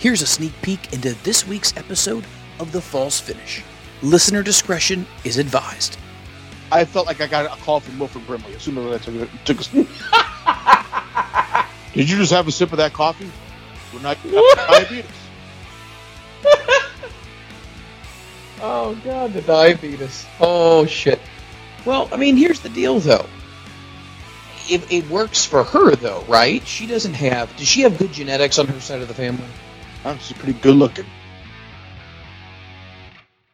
here's a sneak peek into this week's episode of The False Finish. Listener discretion is advised. I felt like I got a call from Wilford Brimley as soon as I took, a- took a. Did you just have a sip of that coffee? We're not diabetes. Oh god, the diabetes. Oh shit. Well, I mean, here's the deal though. It, it works for her though, right? She doesn't have. Does she have good genetics on her side of the family? Oh, she's pretty good looking.